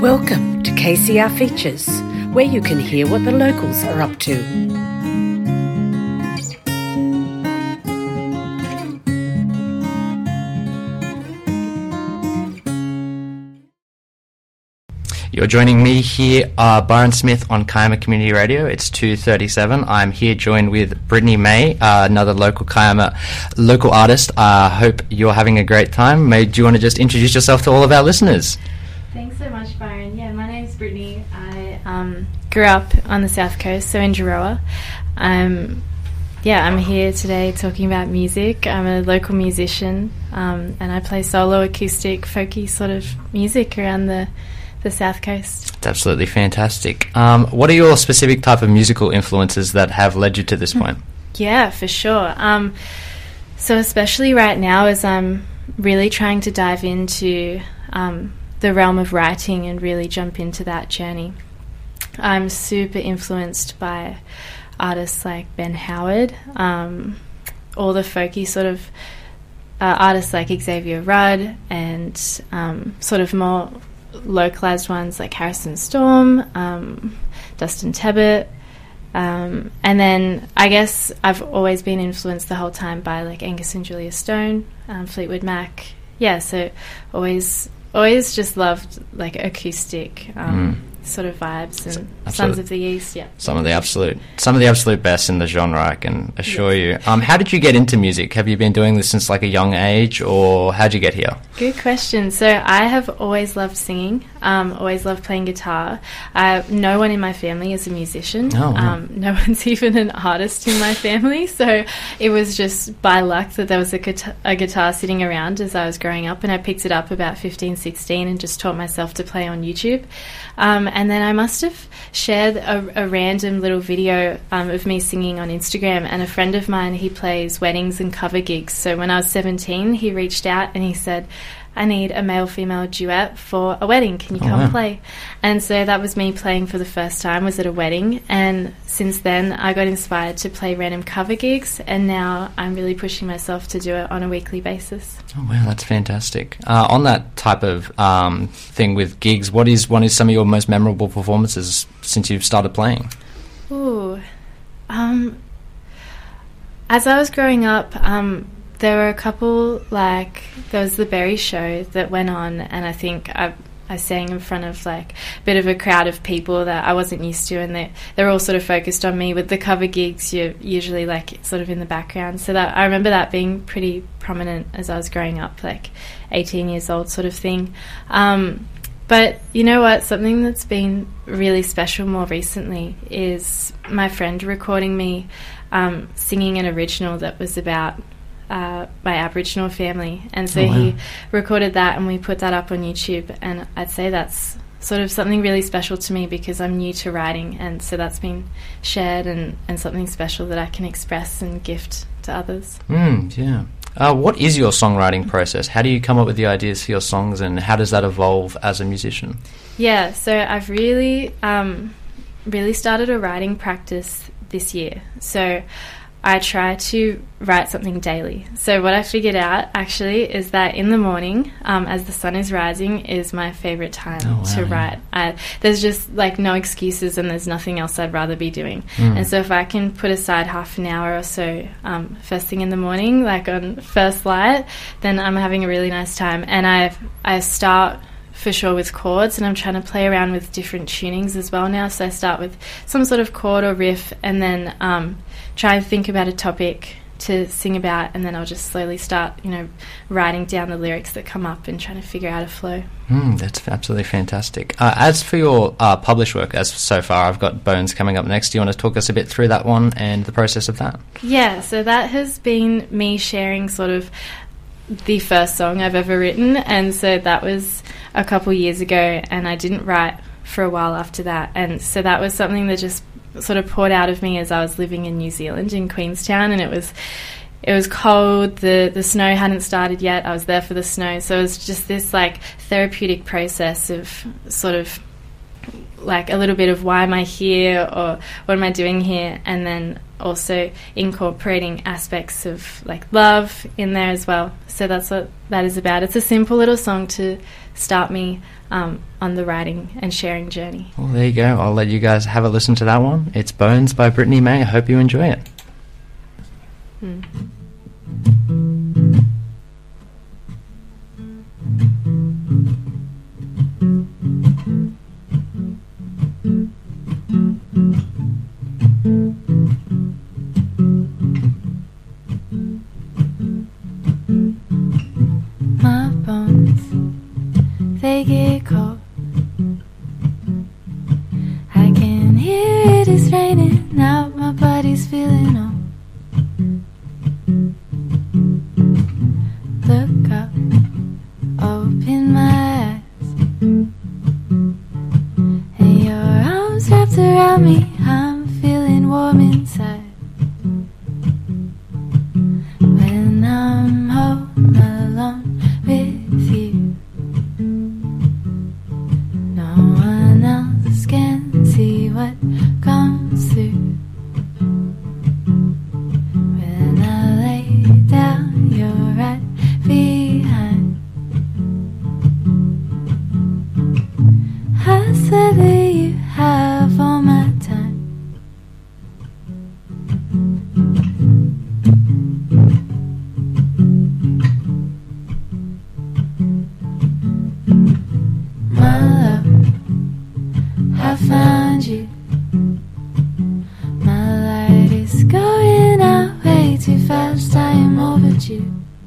Welcome to KCR Features, where you can hear what the locals are up to. You're joining me here, uh, Byron Smith on Kiama Community Radio. It's 2.37. I'm here joined with Brittony May, uh, another local Kiama local artist. I uh, hope you're having a great time. May, do you want to just introduce yourself to all of our listeners? Thanks so much, um, grew up on the south coast, so in Gerroa. Um, yeah, I'm here today talking about music. I'm a local musician, um, and I play solo acoustic, folky sort of music around the the south coast. It's absolutely fantastic. Um, what are your specific type of musical influences that have led you to this point? Yeah, for sure. Um, so especially right now, as I'm really trying to dive into um, the realm of writing and really jump into that journey, I'm super influenced by artists like Ben Howard, um, all the folky sort of uh, artists like Xavier Rudd, and um, sort of more localized ones like Harrison Storm, um, Dustin Tebbutt. Um, and then I guess I've always been influenced the whole time by like Angus and Julia Stone, um, Fleetwood Mac. Yeah, so always, always just loved like acoustic. Um, mm sort of vibes and Absolute. Sons of the East. Yeah, some of the absolute, some of the absolute best in the genre. I can assure yes. you. Um, how did you get into music? Have you been doing this since like a young age, or how'd you get here? Good question. So I have always loved singing. Um, always loved playing guitar. Uh, no one in my family is a musician. Oh, um, no one's even an artist in my family. So it was just by luck that there was a guitar, a guitar sitting around as I was growing up, and I picked it up about 15, 16 and just taught myself to play on YouTube. Um, and then I must have shared a, a random little video um, of me singing on Instagram. And a friend of mine, he plays weddings and cover gigs. So when I was 17, he reached out and he said, I need a male female duet for a wedding. Can you oh, come wow. play? And so that was me playing for the first time, was at a wedding. And since then, I got inspired to play random cover gigs. And now I'm really pushing myself to do it on a weekly basis. Oh, wow, that's fantastic. Uh, on that type of um, thing with gigs, what is, what is some of your most memorable performances since you've started playing? Ooh. Um, as I was growing up, um, there were a couple like there was the Berry show that went on, and I think I I sang in front of like a bit of a crowd of people that I wasn't used to, and they they're all sort of focused on me. With the cover gigs, you're usually like sort of in the background, so that I remember that being pretty prominent as I was growing up, like 18 years old, sort of thing. Um, but you know what? Something that's been really special more recently is my friend recording me um, singing an original that was about uh, my Aboriginal family, and so oh, wow. he recorded that, and we put that up on YouTube. And I'd say that's sort of something really special to me because I'm new to writing, and so that's been shared and, and something special that I can express and gift to others. Mm, yeah. Uh, what is your songwriting process? How do you come up with the ideas for your songs, and how does that evolve as a musician? Yeah, so I've really, um, really started a writing practice this year. So I try to write something daily. So what I figured out actually is that in the morning, um, as the sun is rising, is my favorite time oh, wow, to write. I, there's just like no excuses, and there's nothing else I'd rather be doing. Mm. And so if I can put aside half an hour or so um, first thing in the morning, like on first light, then I'm having a really nice time. And I I start for sure with chords and I'm trying to play around with different tunings as well now. So I start with some sort of chord or riff and then um, try and think about a topic to sing about and then I'll just slowly start, you know, writing down the lyrics that come up and trying to figure out a flow. Mm, that's absolutely fantastic. Uh, as for your uh, published work, as so far, I've got Bones coming up next. Do you want to talk us a bit through that one and the process of that? Yeah, so that has been me sharing sort of the first song I've ever written, and so that was a couple years ago, and I didn't write for a while after that, and so that was something that just sort of poured out of me as I was living in New Zealand in Queenstown, and it was it was cold. the The snow hadn't started yet. I was there for the snow, so it was just this like therapeutic process of sort of like a little bit of why am I here or what am I doing here, and then also incorporating aspects of like love in there as well. So that's what that is about. It's a simple little song to start me um, on the writing and sharing journey. Well, there you go. I'll let you guys have a listen to that one. It's Bones by Brittony May. I hope you enjoy it. Mm. Am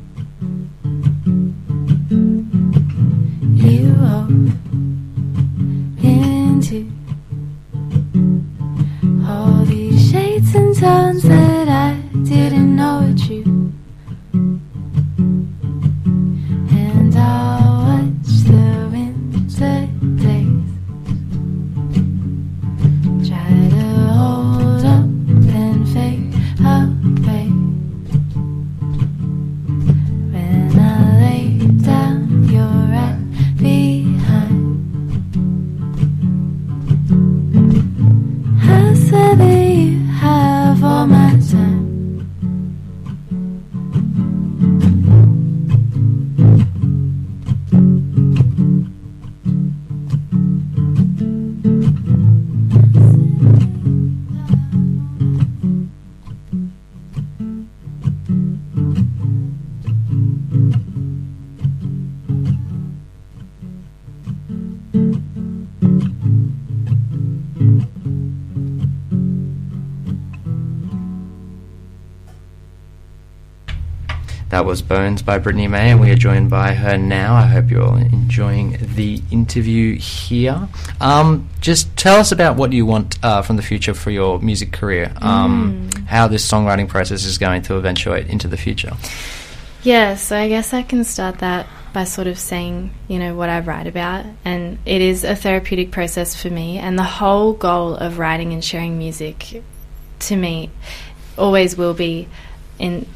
That was Bones by Brittony May, and we are joined by her now. I hope you're all enjoying the interview here. Um, just tell us about what you want uh, from the future for your music career, um, how this songwriting process is going to eventuate into the future. Yeah, so I guess I can start that by sort of saying, you know, what I write about. And it is a therapeutic process for me. And the whole goal of writing and sharing music to me always will be in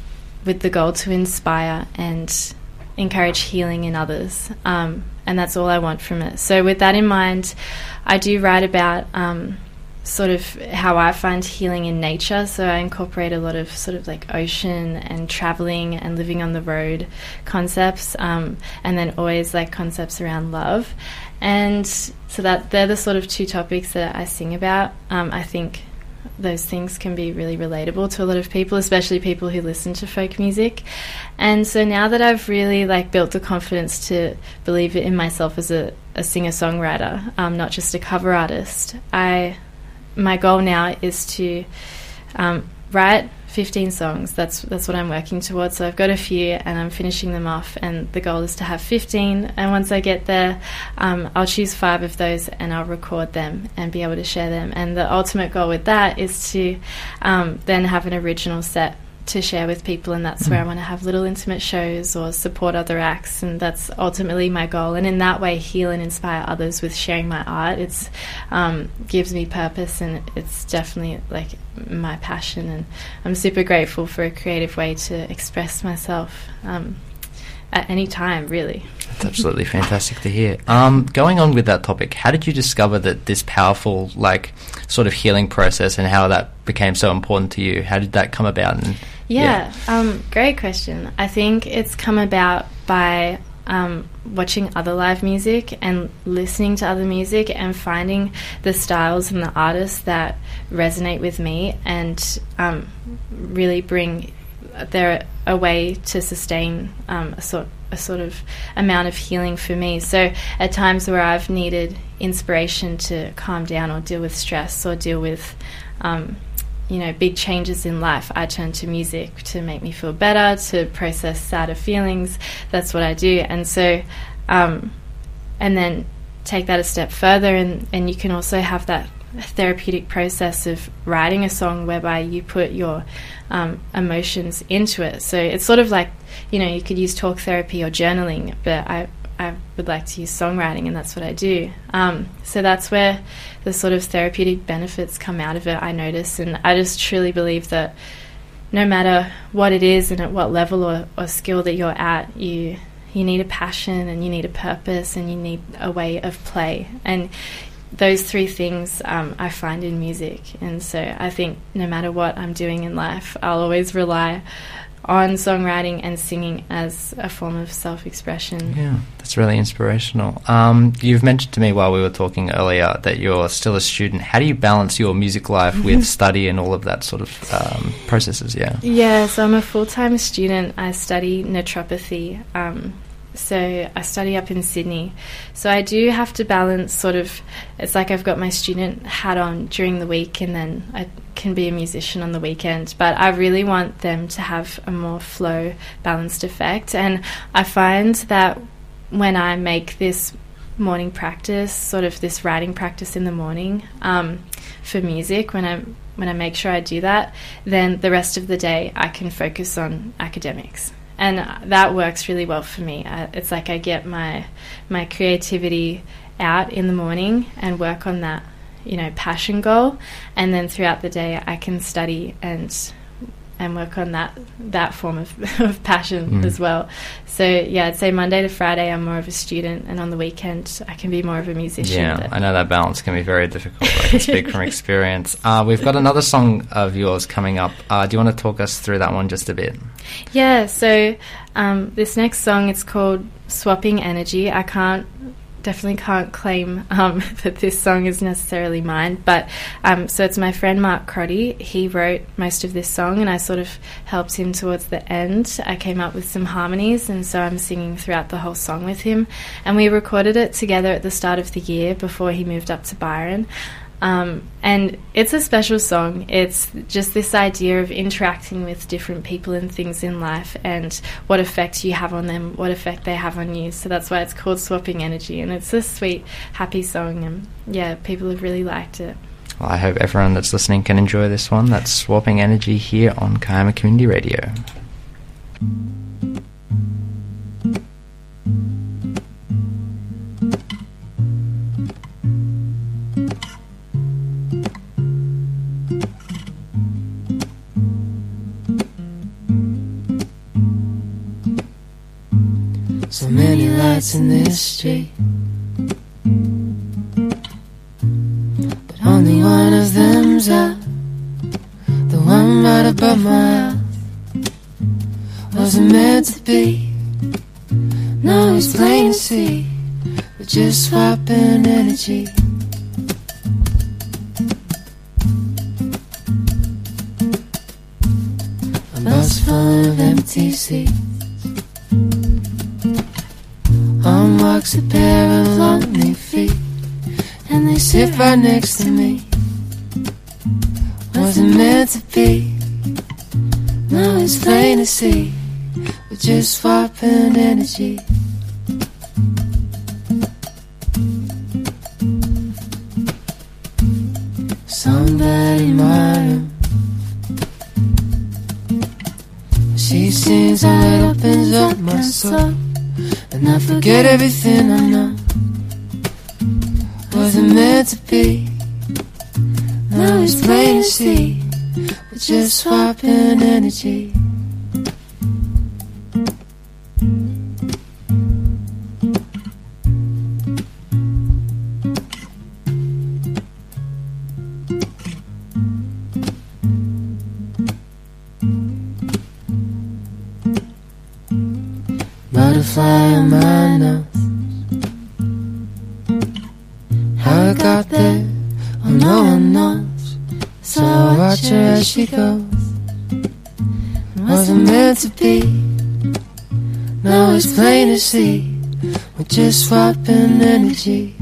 with the goal to inspire and encourage healing in others. Um, and that's all I want from it. So, with that in mind, I do write about um, sort of how I find healing in nature. So, I incorporate a lot of sort of like ocean and traveling and living on the road concepts, um, and then always like concepts around love. And so, that they're the sort of two topics that I sing about. Um, I think those things can be really relatable to a lot of people, especially people who listen to folk music. And so now that I've really like built the confidence to believe in myself as a, a singer songwriter, um, not just a cover artist, I my goal now is to um, write 15 songs. That's that's what I'm working towards. So I've got a few, and I'm finishing them off. And the goal is to have 15. And once I get there, um, I'll choose five of those, and I'll record them and be able to share them. And the ultimate goal with that is to um, then have an original set to share with people, and that's where I want to have little intimate shows or support other acts, and that's ultimately my goal. And in that way, heal and inspire others with sharing my art. It's um, gives me purpose, and it's definitely like my passion. And I'm super grateful for a creative way to express myself um, at any time, really. That's absolutely fantastic to hear. Um, going on with that topic, how did you discover that this powerful, like, sort of healing process and how that became so important to you? How did that come about? And, yeah, Um, great question. I think it's come about by um, watching other live music and listening to other music and finding the styles and the artists that resonate with me and um, really bring they're a way to sustain um, a sort a sort of amount of healing for me. So at times where I've needed inspiration to calm down or deal with stress or deal with um, you know big changes in life, I turn to music to make me feel better, to process sadder feelings. That's what I do, and so um, and then take that a step further, and and you can also have that therapeutic process of writing a song whereby you put your um, emotions into it. So it's sort of like, you know, you could use talk therapy or journaling, but I, I would like to use songwriting, and that's what I do. Um, so that's where the sort of therapeutic benefits come out of it, I notice. And I just truly believe that no matter what it is and at what level or, or skill that you're at, you you need a passion and you need a purpose and you need a way of play. And those three things um, I find in music. And so I think no matter what I'm doing in life, I'll always rely on songwriting and singing as a form of self expression. Yeah, that's really inspirational. Um, you've mentioned to me while we were talking earlier that you're still a student. How do you balance your music life with study and all of that sort of um, processes? Yeah. Yeah, so I'm a full time student. I study naturopathy. Um, so I study up in Sydney. So I do have to balance sort of, it's like I've got my student hat on during the week and then I can be a musician on the weekend. But I really want them to have a more flow balanced effect. And I find that when I make this morning practice, sort of this writing practice in the morning um, for music, when I when I make sure I do that, then the rest of the day I can focus on academics and that works really well for me. I, it's like I get my my creativity out in the morning and work on that, you know, passion goal, and then throughout the day I can study and and work on that that form of, of passion mm. as well. So yeah, I'd say Monday to Friday I'm more of a student, and on the weekend I can be more of a musician. Yeah, I know that balance can be very difficult. I can speak from experience. Uh, we've got another song of yours coming up. Uh, do you want to talk us through that one just a bit? Yeah. So um, this next song it's called "Swapping Energy." I can't definitely can't claim um, that this song is necessarily mine, but um, so it's my friend Mark Crotty. He wrote most of this song, and I sort of helped him towards the end. I came up with some harmonies, and so I'm singing throughout the whole song with him. And we recorded it together at the start of the year before he moved up to Byron. Um, and it's a special song. It's just this idea of interacting with different people and things in life and what effect you have on them, what effect they have on you. So that's why it's called Swapping Energy. And it's a sweet, happy song. And yeah, people have really liked it. Well, I hope everyone that's listening can enjoy this one. That's Swapping Energy here on Kiama Community Radio. So many lights in this street. But only one of them's up. The one right above my house. Wasn't meant to be. Now it's plain to see. We're just swapping energy. A bus full of empty seats. Walks a pair of lonely feet, and they sit right next to me. Wasn't meant to be, now it's plain to see. We're just swapping energy. Somebody room. She sings how it opens up my soul. And I forget everything I know. Wasn't meant to be. Now it's plain to see. We're just swapping energy. Butterfly on my nose. How it got there, well, no one knows. So I watch her as she goes. Wasn't meant to be. Now it's plain to see. We're just swapping energy.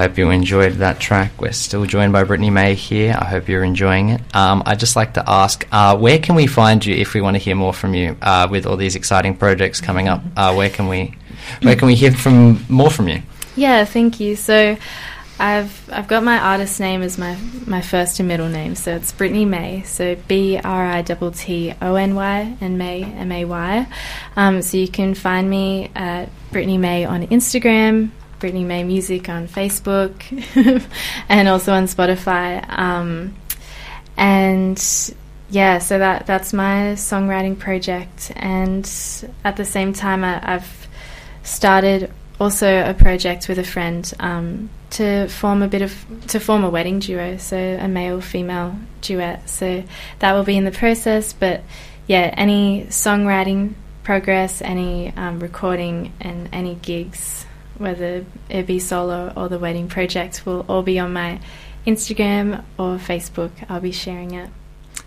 Hope you enjoyed that track. We're still joined by Brittony May here. I hope you're enjoying it. Um, I'd just like to ask, uh, where can we find you if we want to hear more from you uh, with all these exciting projects coming up? Uh, where can we, where can we hear from more from you? Yeah, thank you. So I've I've got my artist name as my my first and middle name, so it's Brittony May. So B R I T T O N Y and May M A Y. Um, so you can find me at Brittony May on Instagram, Brittony May Music on Facebook, and also on Spotify. Um, and yeah, so that that's my songwriting project. And at the same time, I, I've started also a project with a friend um, to form a bit of to form a wedding duo, so a male female duet. So that will be in the process. But yeah, any songwriting progress, any um, recording, and any gigs, whether it be solo or the wedding project, will all be on my Instagram or Facebook. I'll be sharing it.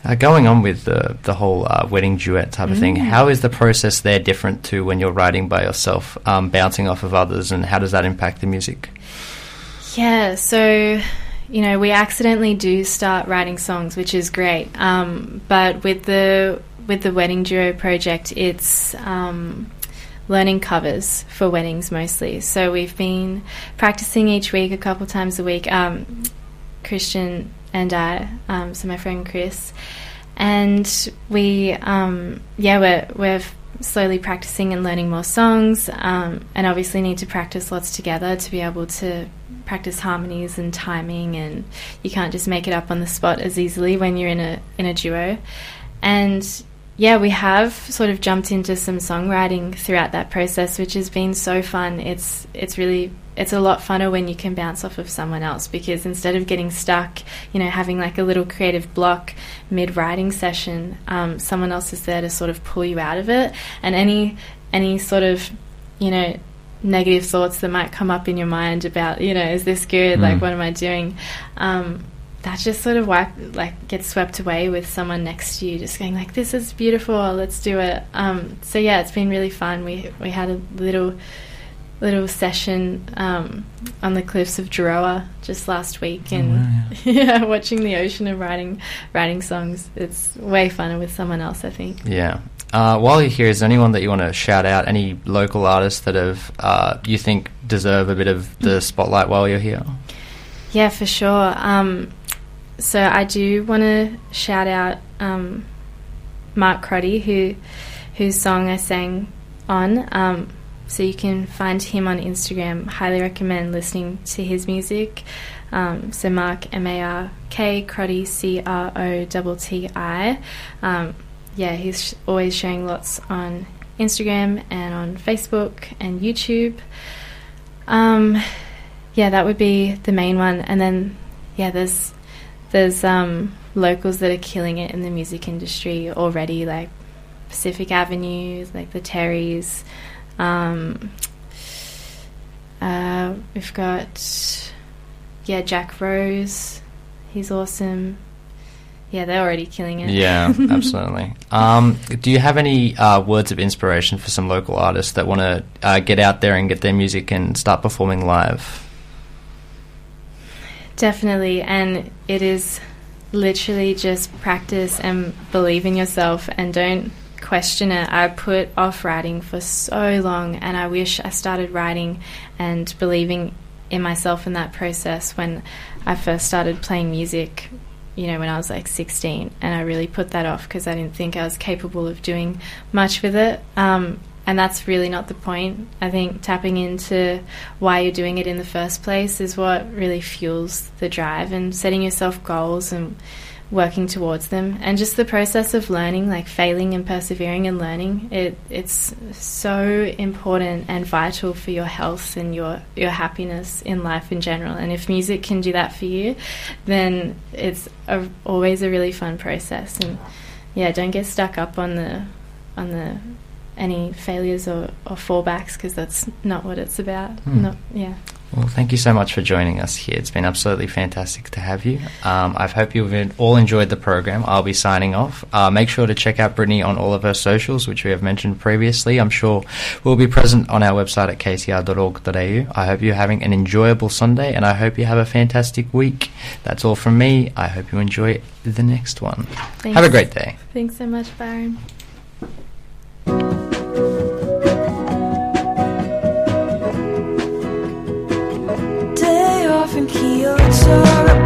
Uh, going on with the the whole uh, wedding duet type of thing, Mm. how is the process there different to when you're writing by yourself, um, bouncing off of others, and how does that impact the music? Yeah, so you know, we accidentally do start writing songs, which is great. Um, but with the with the wedding duo project, it's um, learning covers for weddings mostly. So we've been practicing each week, a couple times a week. Um, Christian and I, um, so my friend Chris, and we, um, yeah, we're we're slowly practicing and learning more songs, um, and obviously need to practice lots together to be able to practice harmonies and timing, and you can't just make it up on the spot as easily when you're in a in a duo, and yeah, we have sort of jumped into some songwriting throughout that process, which has been so fun. It's it's really it's a lot funner when you can bounce off of someone else because instead of getting stuck, you know, having like a little creative block mid writing session, um, someone else is there to sort of pull you out of it. And any any sort of you know negative thoughts that might come up in your mind about you know is this good? Like Mm. what am I doing? Um, that just sort of wipe like gets swept away with someone next to you just going like this is beautiful let's do it um, so yeah it's been really fun we we had a little little session um, on the cliffs of Gerroa just last week and wow, yeah watching the ocean and writing writing songs it's way funner with someone else I think Yeah. Uh, while you're here, is there anyone that you want to shout out? Any local artists that have uh, you think deserve a bit of the spotlight while you're here? Yeah, for sure. Um, so I do want to shout out um, Mark Crotty, who whose song I sang on. Um, so you can find him on Instagram. Highly recommend listening to his music. Um, so Mark M A R K Crotty C R O T T I. Um, yeah, he's always sharing lots on Instagram and on Facebook and YouTube. Um, yeah, that would be the main one. And then, yeah, there's there's um, locals that are killing it in the music industry already, like Pacific Avenue, like the Terrys. Um, uh, we've got yeah Jack Rose. He's awesome. Yeah, they're already killing it. Yeah, absolutely. Um, do you have any uh, words of inspiration for some local artists that want to uh, get out there and get their music and start performing live? Definitely, and it is literally just practice and believe in yourself and don't question it. I put off writing for so long, and I wish I started writing and believing in myself in that process when I first started playing music. You know, when I was like 16, and I really put that off because I didn't think I was capable of doing much with it. Um, and that's really not the point. I think tapping into why you're doing it in the first place is what really fuels the drive and setting yourself goals and working towards them. And just the process of learning like failing and persevering and learning it it's so important and vital for your health and your your happiness in life in general. And if music can do that for you then it's a, always a really fun process. And yeah, don't get stuck up on the on the any failures or, or fallbacks because that's not what it's about. Hmm. Not yeah. Well, thank you so much for joining us here. It's been absolutely fantastic to have you. Um, I hope you've all enjoyed the program. I'll be signing off. Uh, make sure to check out Brittony on all of her socials, which we have mentioned previously. I'm sure we'll be present on our website at kcr.org.au. I hope you're having an enjoyable Sunday, and I hope you have a fantastic week. That's all from me. I hope you enjoy the next one. Thanks. Have a great day. Thanks so much, Byron. Off in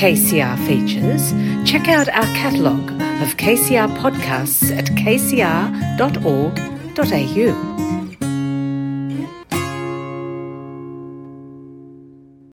KCR features, check out our catalogue of KCR podcasts at kcr.org.au.